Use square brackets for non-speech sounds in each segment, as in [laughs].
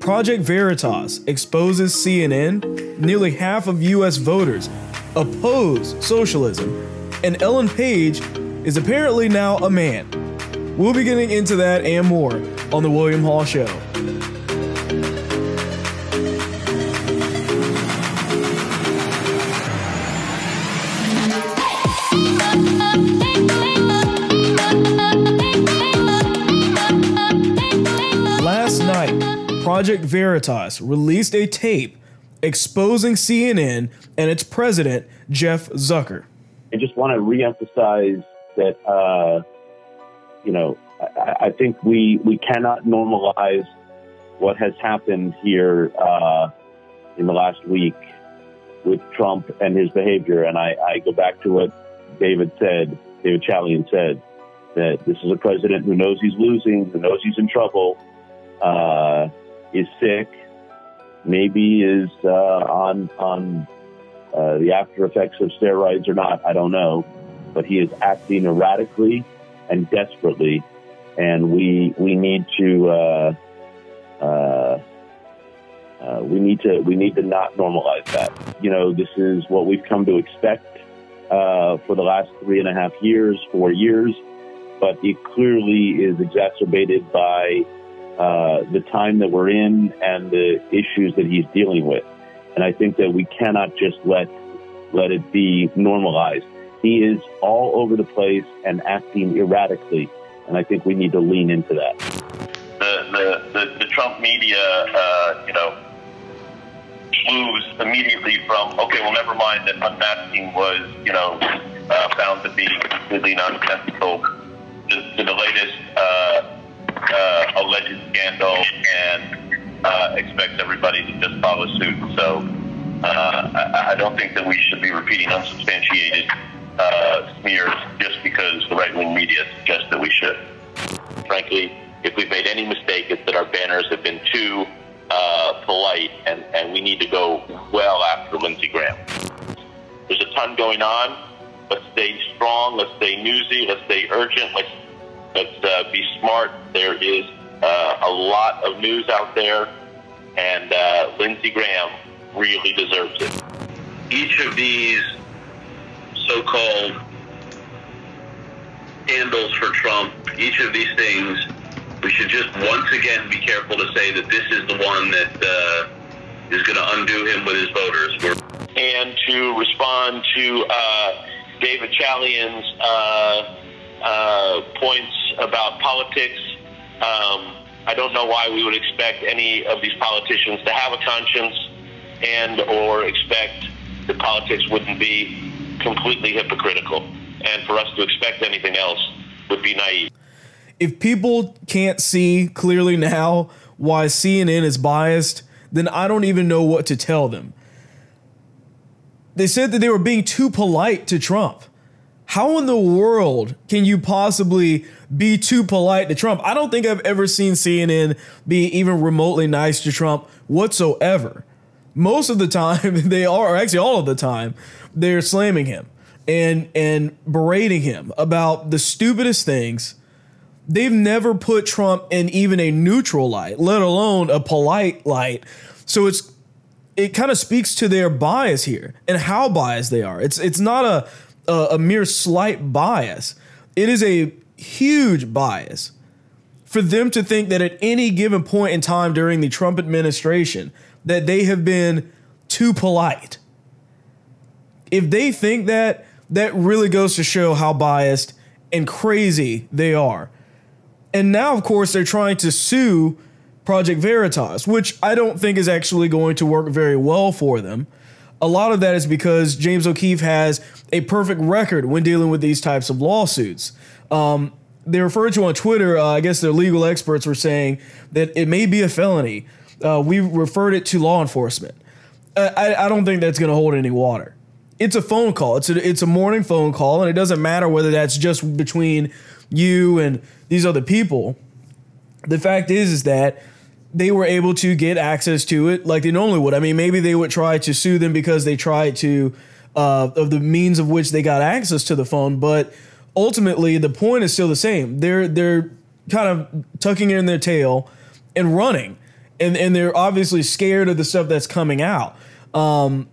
Project Veritas exposes CNN. Nearly half of US voters oppose socialism. And Ellen Page is apparently now a man. We'll be getting into that and more on The William Hall Show. Project Veritas released a tape exposing CNN and its president, Jeff Zucker. I just want to reemphasize that, uh, you know, I, I, think we, we cannot normalize what has happened here uh, in the last week with Trump and his behavior. And I, I go back to what David said, David Chalian said, that this is a president who knows he's losing, who knows he's in trouble, uh, is sick, maybe is uh, on on uh, the after effects of steroids or not. I don't know, but he is acting erratically and desperately, and we we need to. Uh, uh, uh, we need to we need to not normalize that. You know, this is what we've come to expect uh, for the last three and a half years, four years but it clearly is exacerbated by uh, the time that we're in and the issues that he's dealing with. And I think that we cannot just let let it be normalized. He is all over the place and acting erratically, and I think we need to lean into that. The the, the, the Trump media, uh, you know, moves immediately from okay, well, never mind that unmasking was, you know, uh, found to be completely nonsensical to, to the latest uh, uh, alleged scandal and uh, everybody to just follow suit. So uh, I, I don't think that we should be repeating unsubstantiated uh, smears just because the right wing media suggests that we should. Frankly, if we've made any mistake, it's that our banners have been too uh, polite, and, and we need to go well after Lindsey Graham. There's a ton going on. Let's stay strong. Let's stay newsy. Let's stay urgent. Let's let's uh, be smart. There is uh, a lot of news out there, and uh, Lindsey Graham really deserves it. Each of these so-called handles for Trump, each of these things, we should just once again be careful to say that this is the one that uh, is going to undo him with his voters. And to respond to uh, David Chalian's uh, uh, points about politics. Um, I don't know why we would expect any of these politicians to have a conscience and or expect that politics wouldn't be completely hypocritical. And for us to expect anything else would be naive. If people can't see clearly now why CNN is biased, then I don't even know what to tell them. They said that they were being too polite to Trump. How in the world can you possibly be too polite to Trump? I don't think I've ever seen CNN be even remotely nice to Trump whatsoever. Most of the [laughs] time, they are, actually all of the time, they're slamming him and and berating him about the stupidest things. They've never put Trump in even a neutral light, let alone a polite light. So it's it kind of speaks to their bias here and how biased they are. It's it's not a a, a mere slight bias. It is a huge bias for them to think that at any given point in time during the Trump administration that they have been too polite. If they think that, that really goes to show how biased and crazy they are. And now, of course, they're trying to sue Project Veritas, which I don't think is actually going to work very well for them a lot of that is because James O'Keefe has a perfect record when dealing with these types of lawsuits. Um, they referred to on Twitter, uh, I guess their legal experts were saying that it may be a felony. Uh, we referred it to law enforcement. Uh, I, I don't think that's going to hold any water. It's a phone call. It's a, it's a morning phone call, and it doesn't matter whether that's just between you and these other people. The fact is, is that they were able to get access to it like they normally would. I mean, maybe they would try to sue them because they tried to uh, of the means of which they got access to the phone, but ultimately the point is still the same. They're they're kind of tucking in their tail and running. and and they're obviously scared of the stuff that's coming out. Um,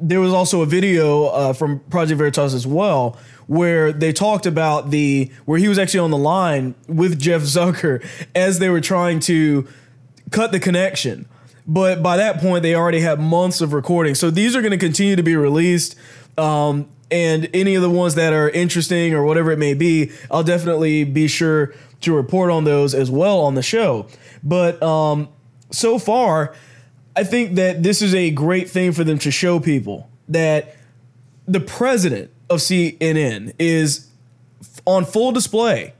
there was also a video uh, from Project Veritas as well where they talked about the where he was actually on the line with Jeff Zucker as they were trying to cut the connection. But by that point, they already had months of recording. So these are going to continue to be released. Um, and any of the ones that are interesting or whatever it may be, I'll definitely be sure to report on those as well on the show. But um, so far, I think that this is a great thing for them to show people that the president of CNN is on full display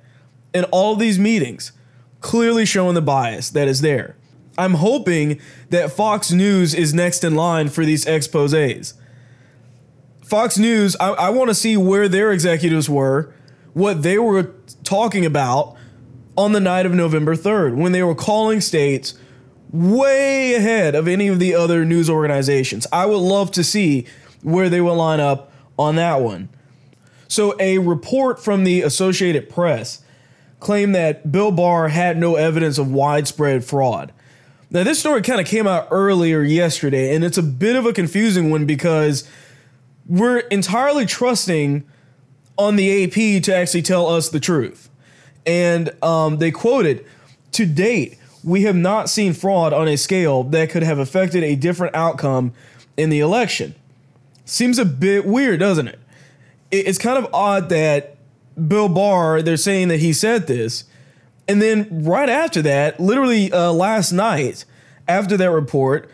in all these meetings, clearly showing the bias that is there. I'm hoping that Fox News is next in line for these exposes. Fox News, I, I want to see where their executives were, what they were talking about on the night of November 3rd when they were calling states way ahead of any of the other news organizations. I would love to see where they will line up on that one. So, a report from the Associated Press claimed that Bill Barr had no evidence of widespread fraud. Now, this story kind of came out earlier yesterday, and it's a bit of a confusing one because we're entirely trusting on the AP to actually tell us the truth. And um, they quoted, to date, we have not seen fraud on a scale that could have affected a different outcome in the election. Seems a bit weird, doesn't it? It's kind of odd that Bill Barr, they're saying that he said this. And then right after that, literally uh, last night, after that report,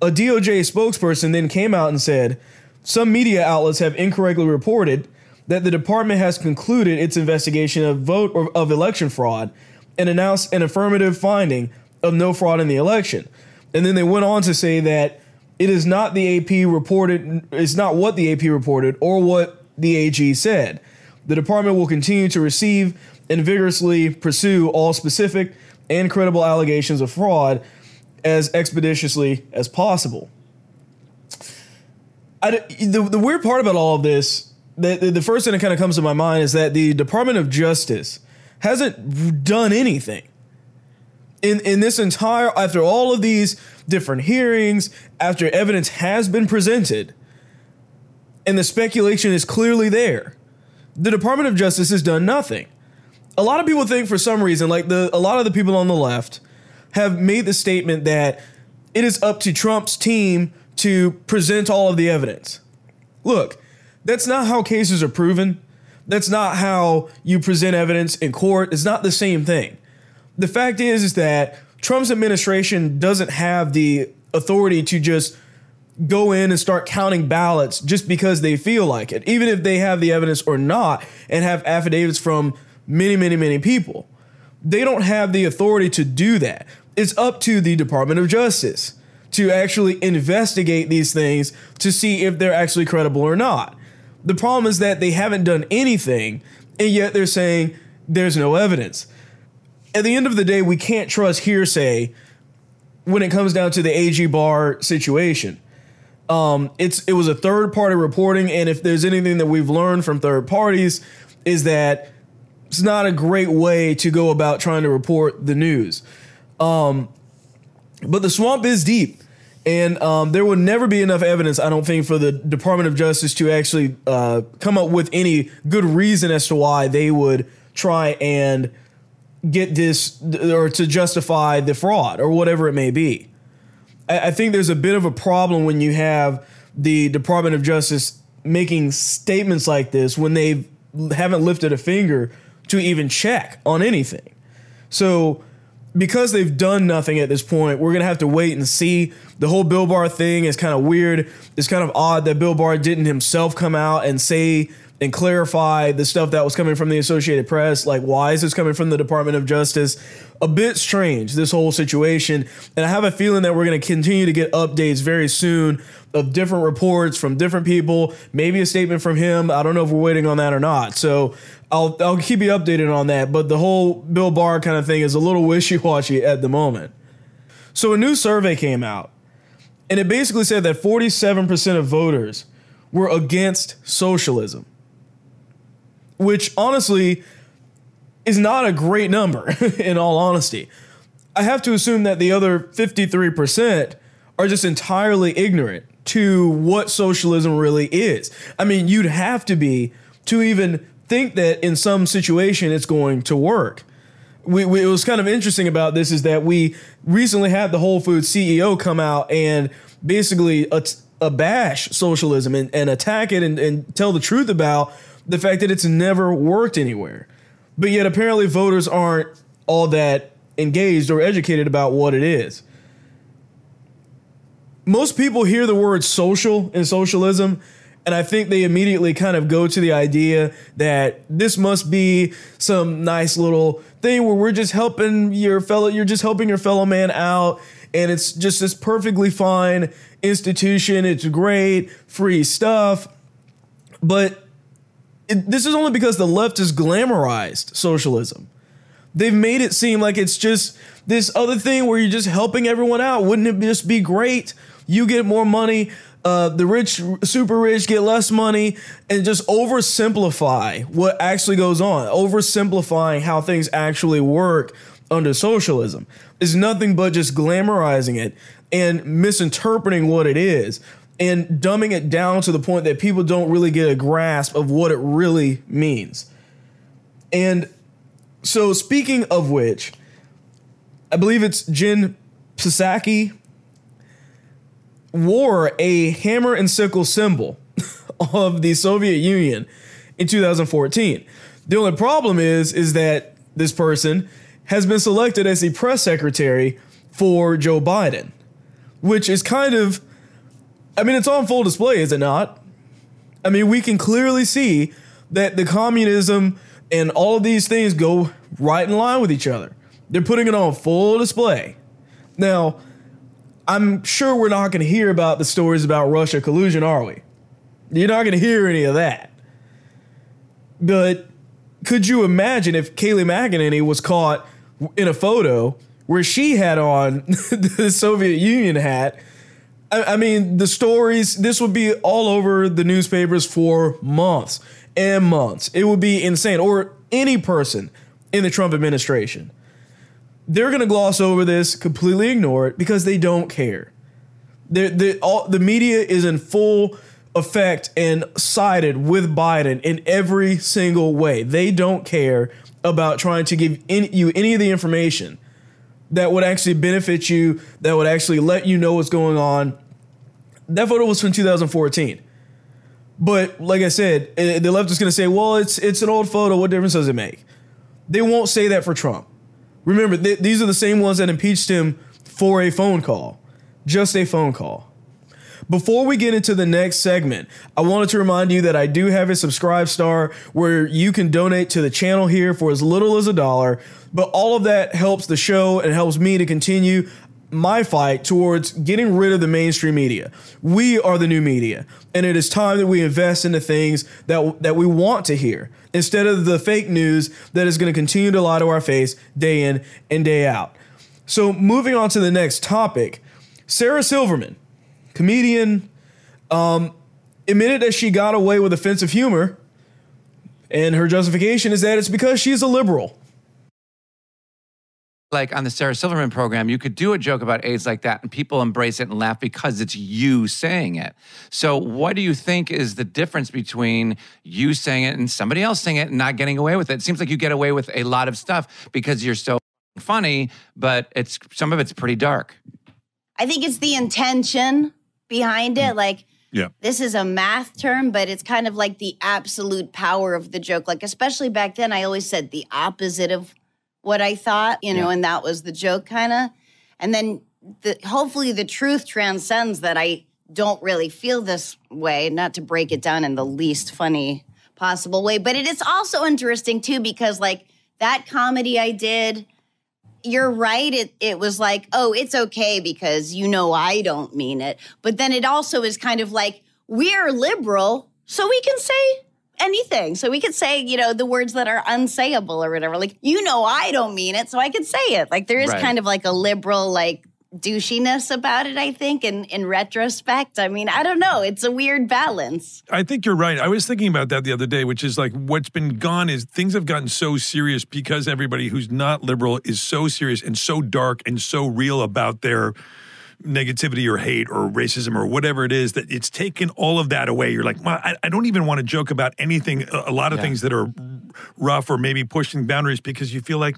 a DOJ spokesperson then came out and said some media outlets have incorrectly reported that the department has concluded its investigation of vote or of election fraud and announced an affirmative finding of no fraud in the election. And then they went on to say that it is not the AP reported, it's not what the AP reported or what the AG said. The department will continue to receive and vigorously pursue all specific and credible allegations of fraud as expeditiously as possible. I, the, the weird part about all of this, the, the, the first thing that kind of comes to my mind is that the Department of Justice hasn't done anything in in this entire after all of these different hearings after evidence has been presented and the speculation is clearly there the department of justice has done nothing a lot of people think for some reason like the a lot of the people on the left have made the statement that it is up to Trump's team to present all of the evidence look that's not how cases are proven that's not how you present evidence in court. It's not the same thing. The fact is, is that Trump's administration doesn't have the authority to just go in and start counting ballots just because they feel like it, even if they have the evidence or not, and have affidavits from many, many, many people. They don't have the authority to do that. It's up to the Department of Justice to actually investigate these things to see if they're actually credible or not. The problem is that they haven't done anything, and yet they're saying there's no evidence. At the end of the day, we can't trust hearsay when it comes down to the AG Barr situation. Um, it's it was a third party reporting, and if there's anything that we've learned from third parties, is that it's not a great way to go about trying to report the news. Um, but the swamp is deep. And um, there will never be enough evidence, I don't think, for the Department of Justice to actually uh, come up with any good reason as to why they would try and get this or to justify the fraud or whatever it may be. I, think there's a bit of a problem when you have the Department of Justice making statements like this when they haven't lifted a finger to even check on anything. So because they've done nothing at this point, we're gonna have to wait and see. The whole Bill Barr thing is kind of weird. It's kind of odd that Bill Barr didn't himself come out and say and clarify the stuff that was coming from the Associated Press. Like, why is this coming from the Department of Justice? A bit strange, this whole situation. And I have a feeling that we're going to continue to get updates very soon of different reports from different people, maybe a statement from him. I don't know if we're waiting on that or not. So I'll, I'll keep you updated on that. But the whole Bill Barr kind of thing is a little [laughs] wishy washy at the moment. So a new survey came out, and it basically said that 47% of voters were against socialism which honestly is not a great number, [laughs] in all honesty. I have to assume that the other 53% are just entirely ignorant to what socialism really is. I mean, you'd have to be to even think that in some situation it's going to work. We, we, it was kind of interesting about this is that we recently had the Whole Foods CEO come out and basically abash socialism and, and attack it and, and tell the truth about the fact that it's never worked anywhere. But yet, apparently, voters aren't all that engaged or educated about what it is. Most people hear the word social in socialism, and I think they immediately kind of go to the idea that this must be some nice little thing where we're just helping your fellow, you're just helping your fellow man out, and it's just this perfectly fine institution. It's great, free stuff. But it, this is only because the left has glamorized socialism. They've made it seem like it's just this other thing where you're just helping everyone out. Wouldn't it just be great? You get more money, uh, the rich, super rich get less money, and just oversimplify what actually goes on, oversimplifying how things actually work under socialism is nothing but just glamorizing it and misinterpreting what it is and dumbing it down to the point that people don't really get a grasp of what it really means. And so, speaking of which, I believe it's Jen Psaki wore a hammer and sickle symbol [laughs] of the Soviet Union in 2014. The only problem is is that this person has been selected as the press secretary for Joe Biden, which is kind of, I mean, it's on full display, is it not? I mean, we can clearly see that the communism and all of these things go right in line with each other. They're putting it on full display. Now, I'm sure we're not going to hear about the stories about Russia collusion, are we? You're not going to hear any of that. But could you imagine if Kayleigh McEnany was caught in a photo where she had on [laughs] the Soviet Union hat. I, I mean, the stories, this would be all over the newspapers for months and months. It would be insane. Or any person in the Trump administration. They're going to gloss over this, completely ignore it because they don't care. The the all, the media is in full effect and sided with Biden in every single way. They don't care about trying to give any, you any of the information that would actually benefit you, that would actually let you know what's going on. That photo was from 2014. But like I said, eh, the left is going to say, "Well, it's it's an old photo. What difference does it make?" They won't say that for Trump. Remember, th- these are the same ones that impeached him for a phone call, just a phone call. Before we get into the next segment, I wanted to remind you that I do have a subscribe star where you can donate to the channel here for as little as a dollar, but all of that helps the show and helps me to continue my fight towards getting rid of the mainstream media. We are the new media, and it is time that we invest into things that that we want to hear instead of the fake news that is going to continue to lie to our face day in and day out. So, moving on to the next topic, Sarah Silverman comedian, um, admitted that she got away with offensive humor, and her justification is that it's because she's a liberal. Like on the Sarah Silverman program, you could do a joke about AIDS like that, and people embrace it and laugh because it's you saying it. So, what do you think is the difference between you saying it and somebody else saying it and not getting away with it? It seems like you get away with a lot of stuff because you're so funny, but it's some of it's pretty dark. I think it's the intention behind it. Mm. Like, yeah. This is a math term, but it's kind of like the absolute power of the joke. Like, especially back then, I always said the opposite of what I thought, you know, yeah. and that was the joke kind of. And then the, hopefully the truth transcends that I don't really feel this way, not to break it down in the least funny possible way. But it is also interesting too, because like that comedy I did you're right. It it was like, oh, it's okay because you know I don't mean it. But then it also is kind of like we're liberal, so we can say anything. So we could say, you know, the words that are unsayable or whatever. Like, you know, I don't mean it, so I could say it. Like there is right. kind of like a liberal, like douchiness about it, I think, in, in retrospect. I mean, I don't know. It's a weird balance. I think you're right. I was thinking about that the other day, which is like what's been gone is things have gotten so serious because everybody who's not liberal is so serious and so dark and so real about their negativity or hate or racism or whatever it is that it's taken all of that away. You're like, well, I, I don't even want to joke about anything, a, a lot of Yeah. things that are rough or maybe pushing boundaries because you feel like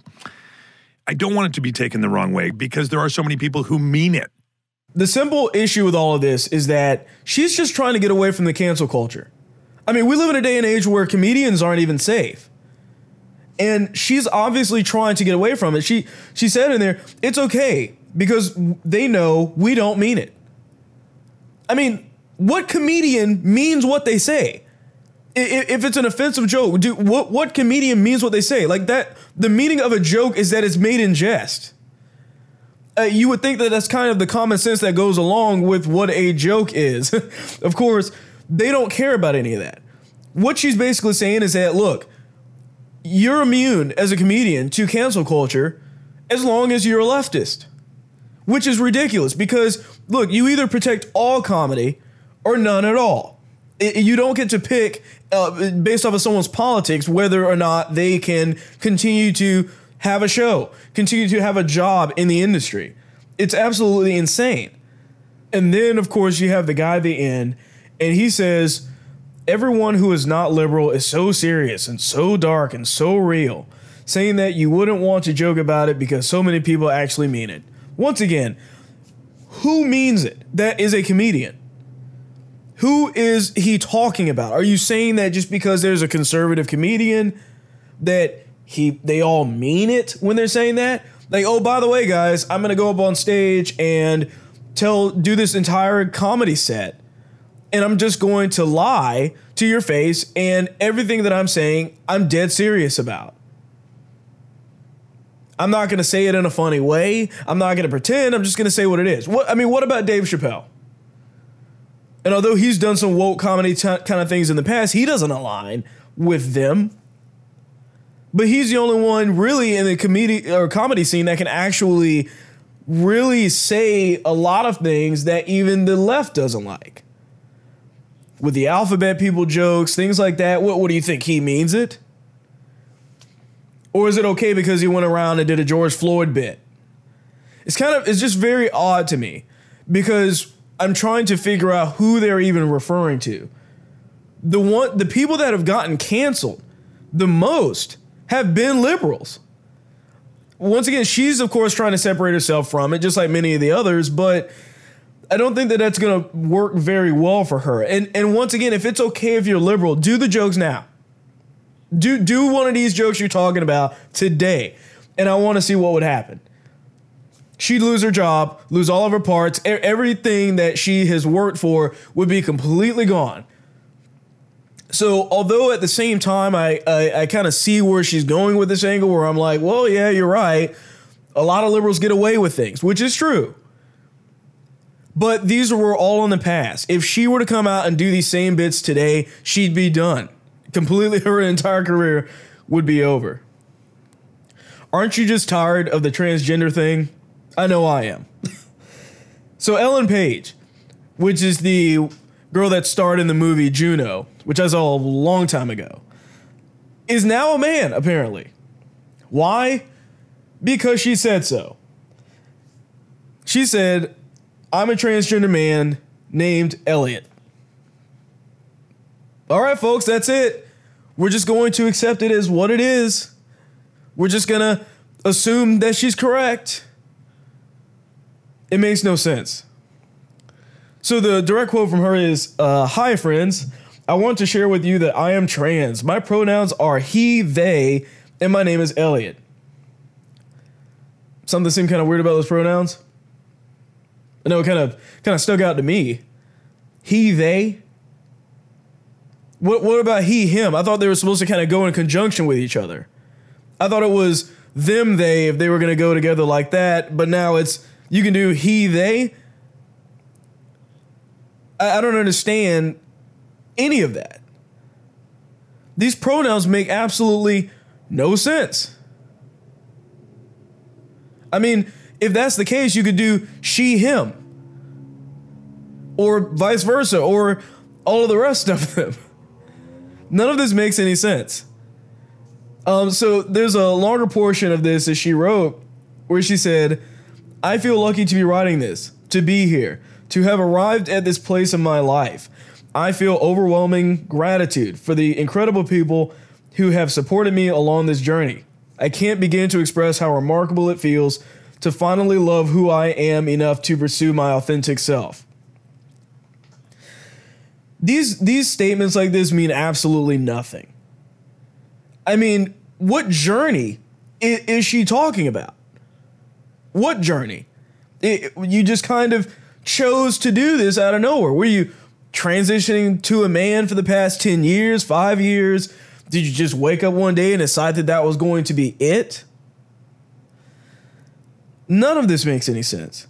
I don't want it to be taken the wrong way because there are so many people who mean it. the simple issue with all of this is that she's just trying to get away from the cancel culture. I mean, we live in a day and age where comedians aren't even safe. And she's obviously trying to get away from it. She she said in there, "It's okay because they know we don't mean it." I mean, what comedian means what they say? If it's an offensive joke, do what what comedian means what they say? Like that the meaning of a joke is that it's made in jest uh, you would think that that's kind of the common sense that goes along with what a joke is. [laughs] of course, they don't care about any of that. What she's basically saying is that, look, you're immune as a comedian to cancel culture as long as you're a leftist, which is ridiculous because, look, you either protect all comedy or none at all. You don't get to pick uh, based off of someone's politics whether or not they can continue to have a show, continue to have a job in the industry. It's absolutely insane. And then, of course, you have the guy at the end, and he says, Everyone who is not liberal is so serious and so dark and so real, saying that you wouldn't want to joke about it because so many people actually mean it. Once again, who means it? That is a comedian. Who is he talking about? Are you saying that just because there's a conservative comedian that he they all mean it when they're saying that? Like, oh, by the way, guys, I'm gonna go up on stage and tell do this entire comedy set. And I'm just going to lie to your face, and everything that I'm saying, I'm dead serious about. I'm not going to say it in a funny way. I'm not going to pretend. I'm just going to say what it is. What I mean, what about Dave Chappelle? And although he's done some woke comedy t- kind of things in the past, he doesn't align with them. But he's the only one really in the comedy or comedy scene that can actually really say a lot of things that even the left doesn't like. With the alphabet people jokes, things like that. What what do you think he means it? Or is it okay because he went around and did a George Floyd bit? It's kind of it's just very odd to me because I'm trying to figure out who they're even referring to. The one the people that have gotten canceled the most have been liberals. Once again, she's of course trying to separate herself from it just like many of the others, but I don't think that that's going to work very well for her. And and once again, if it's okay if you're liberal, do the jokes now. Do do one of these jokes you're talking about today, and I want to see what would happen. She'd lose her job, lose all of her parts, e- everything that she has worked for would be completely gone. So, although at the same time, I I, I kind of see where she's going with this angle, where I'm like, well, yeah, you're right. A lot of liberals get away with things, which is true. But these were all in the past. If she were to come out and do these same bits today, she'd be done. Completely, [laughs] her entire career would be over. Aren't you just tired of the transgender thing? I know I am. [laughs] so, Ellen Page, which is the girl that starred in the movie Juno, which I saw a long time ago, is now a man, apparently. Why? Because she said so. She said, I'm a transgender man named Elliot. All right, folks, that's it. We're just going to accept it as what it is. We're just going to assume that she's correct. It makes no sense. So the direct quote from her is uh, Hi, friends. I want to share with you that I am trans. My pronouns are he, they, and my name is Elliot. Something seemed kind of weird about those pronouns. I know it kind of kind of stuck out to me. He, they. What what about he, him? I thought they were supposed to kind of go in conjunction with each other. I thought it was them, they, if they were gonna go together like that, but now it's you can do he, they. I, I don't understand any of that. These pronouns make absolutely no sense. I mean, if that's the case, you could do she, him, or vice versa, or all of the rest of them. [laughs] None of this makes any sense. Um, so there's a longer portion of this that she wrote where she said, I feel lucky to be writing this, to be here, to have arrived at this place in my life. I feel overwhelming gratitude for the incredible people who have supported me along this journey. I can't begin to express how remarkable it feels to finally love who I am enough to pursue my authentic self. These these statements like this mean absolutely nothing. I mean, what journey is, is she talking about? What journey? It, you just kind of chose to do this out of nowhere. Were you transitioning to a man for the past 10 years, five years? Did you just wake up one day and decide that that was going to be it? None of this makes any sense.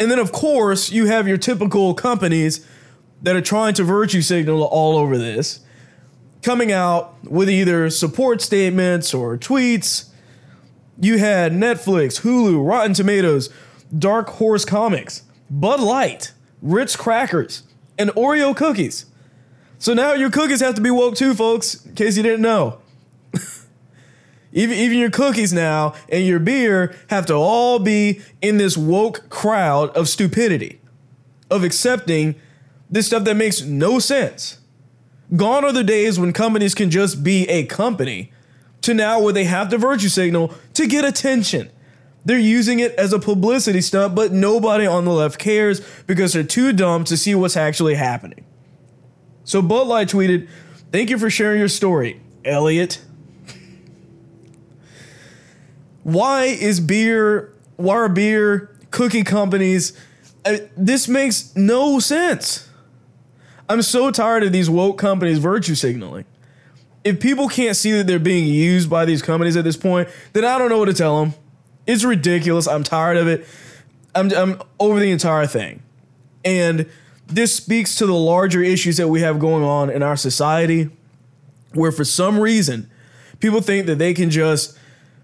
And then, of course, you have your typical companies that are trying to virtue signal all over this, coming out with either support statements or tweets. You had Netflix, Hulu, Rotten Tomatoes, Dark Horse Comics, Bud Light, Ritz Crackers, and Oreo cookies. So now your cookies have to be woke too, folks, in case you didn't know. [laughs] even, even your cookies now and your beer have to all be in this woke crowd of stupidity, of accepting this stuff that makes no sense. Gone are the days when companies can just be a company to now where they have the virtue signal to get attention. They're using it as a publicity stunt, but nobody on the left cares because they're too dumb to see what's actually happening. So Bud Light tweeted, Thank you for sharing your story, Elliot. why is beer, why are beer cookie companies? Uh, this makes no sense. I'm so tired of these woke companies virtue signaling. If people can't see that they're being used by these companies at this point, then I don't know what to tell them. It's ridiculous. I'm tired of it. I'm, I'm over the entire thing. And this speaks to the larger issues that we have going on in our society, where for some reason, people think that they can just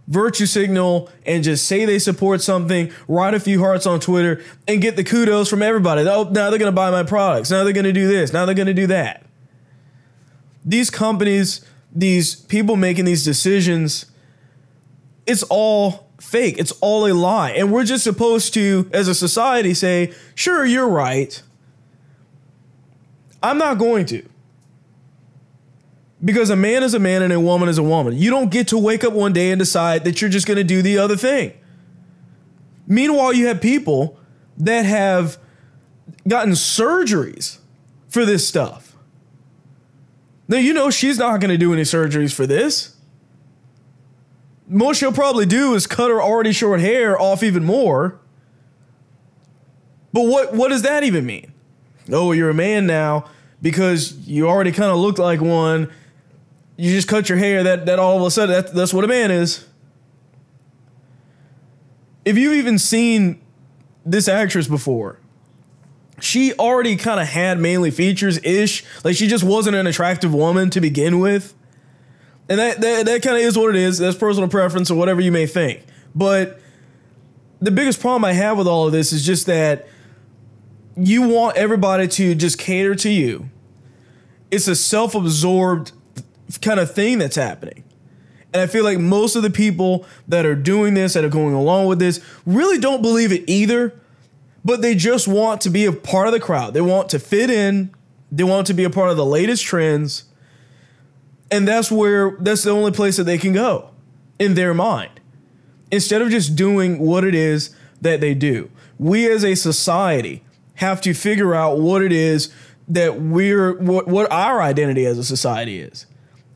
virtue signal and just say they support something, write a few hearts on Twitter, and get the kudos from everybody. Oh, now they're going to buy my products. Now they're going to do this. Now they're going to do that. These companies, these people making these decisions, it's all fake. It's all a lie. And we're just supposed to, as a society, say, sure, you're right. I'm not going to. Because a man is a man and a woman is a woman. You don't get to wake up one day and decide that you're just going to do the other thing. Meanwhile, you have people that have gotten surgeries for this stuff. Now, you know, she's not going to do any surgeries for this. Most she'll probably do is cut her already short hair off even more. But what, what does that even mean? Oh, you're a man now because you already kind of looked like one you just cut your hair, that that all of a sudden that, that's what a man is. If you've even seen this actress before, she already kind of had mainly features ish. Like she just wasn't an attractive woman to begin with. And that that, that kind of is what it is. That's personal preference or whatever you may think. But the biggest problem I have with all of this is just that you want everybody to just cater to you. It's a self-absorbed kind of thing that's happening. And I feel like most of the people that are doing this, that are going along with this, really don't believe it either, but they just want to be a part of the crowd. They want to fit in, they want to be a part of the latest trends. And that's where that's the only place that they can go in their mind. Instead of just doing what it is that they do. We as a society have to figure out what it is that we're what, what our identity as a society is.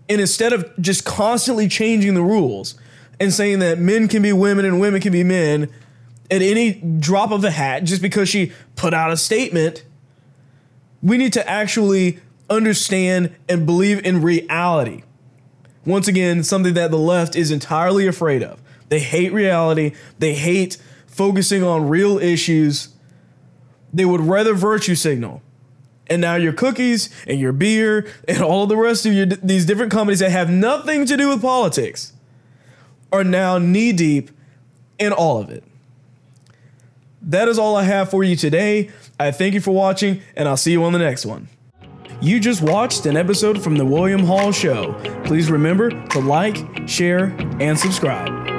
And instead of just constantly changing the rules and saying that men can be women and women can be men at any drop of a hat just because she put out a statement, we need to actually understand and believe in reality. Once again, something that the left is entirely afraid of. They hate reality, they hate focusing on real issues. They would rather virtue signal and now your cookies and your beer and all the rest of your these different companies that have nothing to do with politics are now knee deep in all of it. That is all I have for you today. I thank you for watching, and I'll see you on the next one. You just watched an episode from The William Hall Show. Please remember to like, share, and subscribe.